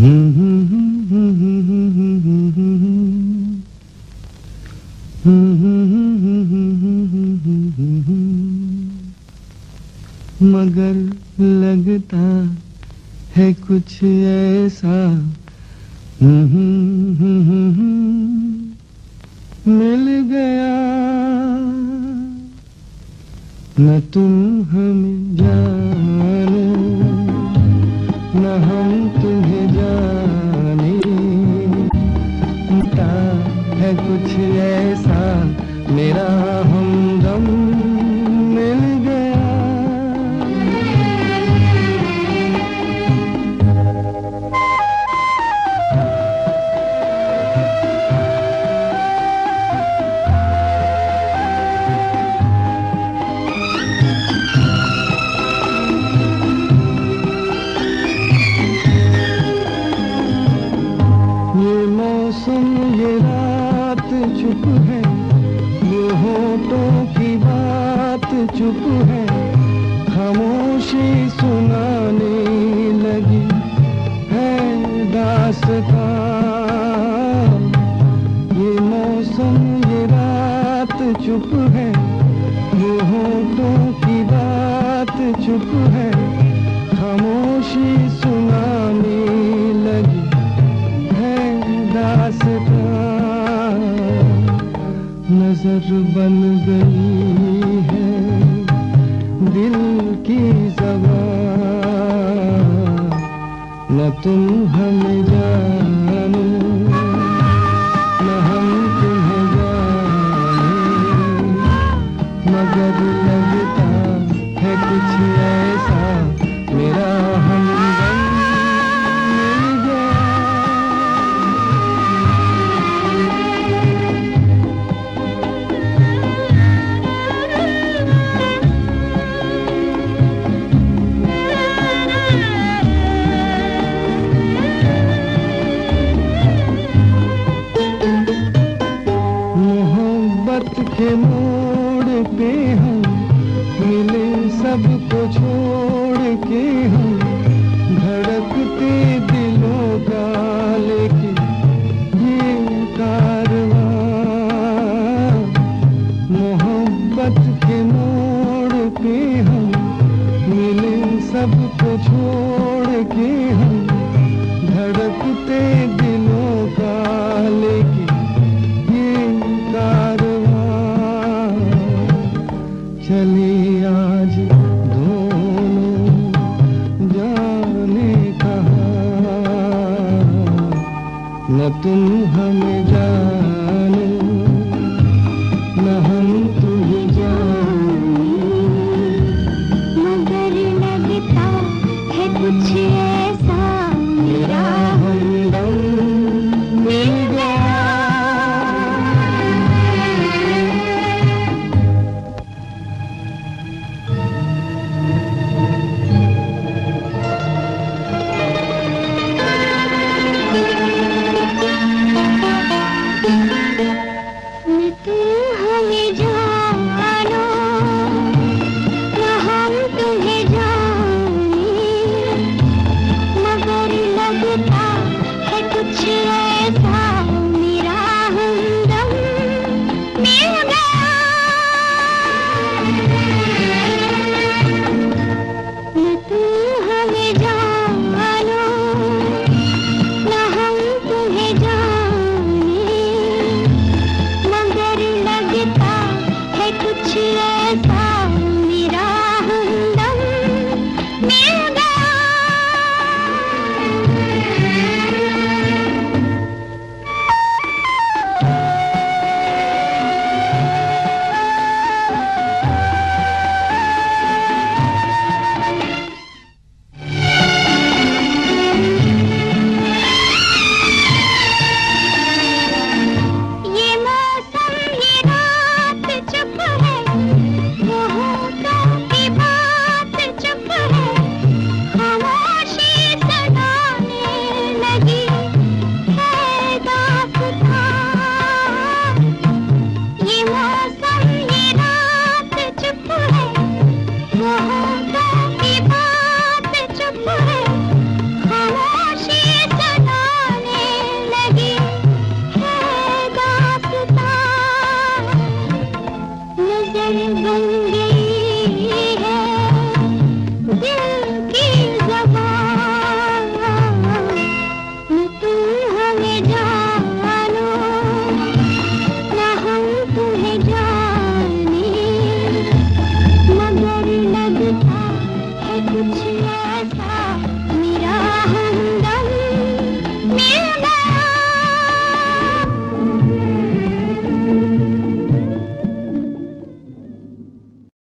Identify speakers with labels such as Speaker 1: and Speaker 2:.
Speaker 1: मगर लगता है कुछ ऐसा। मिल गया। न तुम हमें जाने चुप है। ये होटों की बात चुप है। खामोशी सुनाने लगी है दासता ये मौसम ये रात चुप है। ये होठों की बात चुप है। नज़र बन गई है। दिल की जबान न तुम हमें जानो, न हम तुम्हें जाने। मगर लगता है कुछ मोहब्बत के हम, मिले छोड़ के हम। धड़कते दिलों का लेके चली आज कहा। न तुम हमें जानो, न हम तुझे
Speaker 2: தென்றும்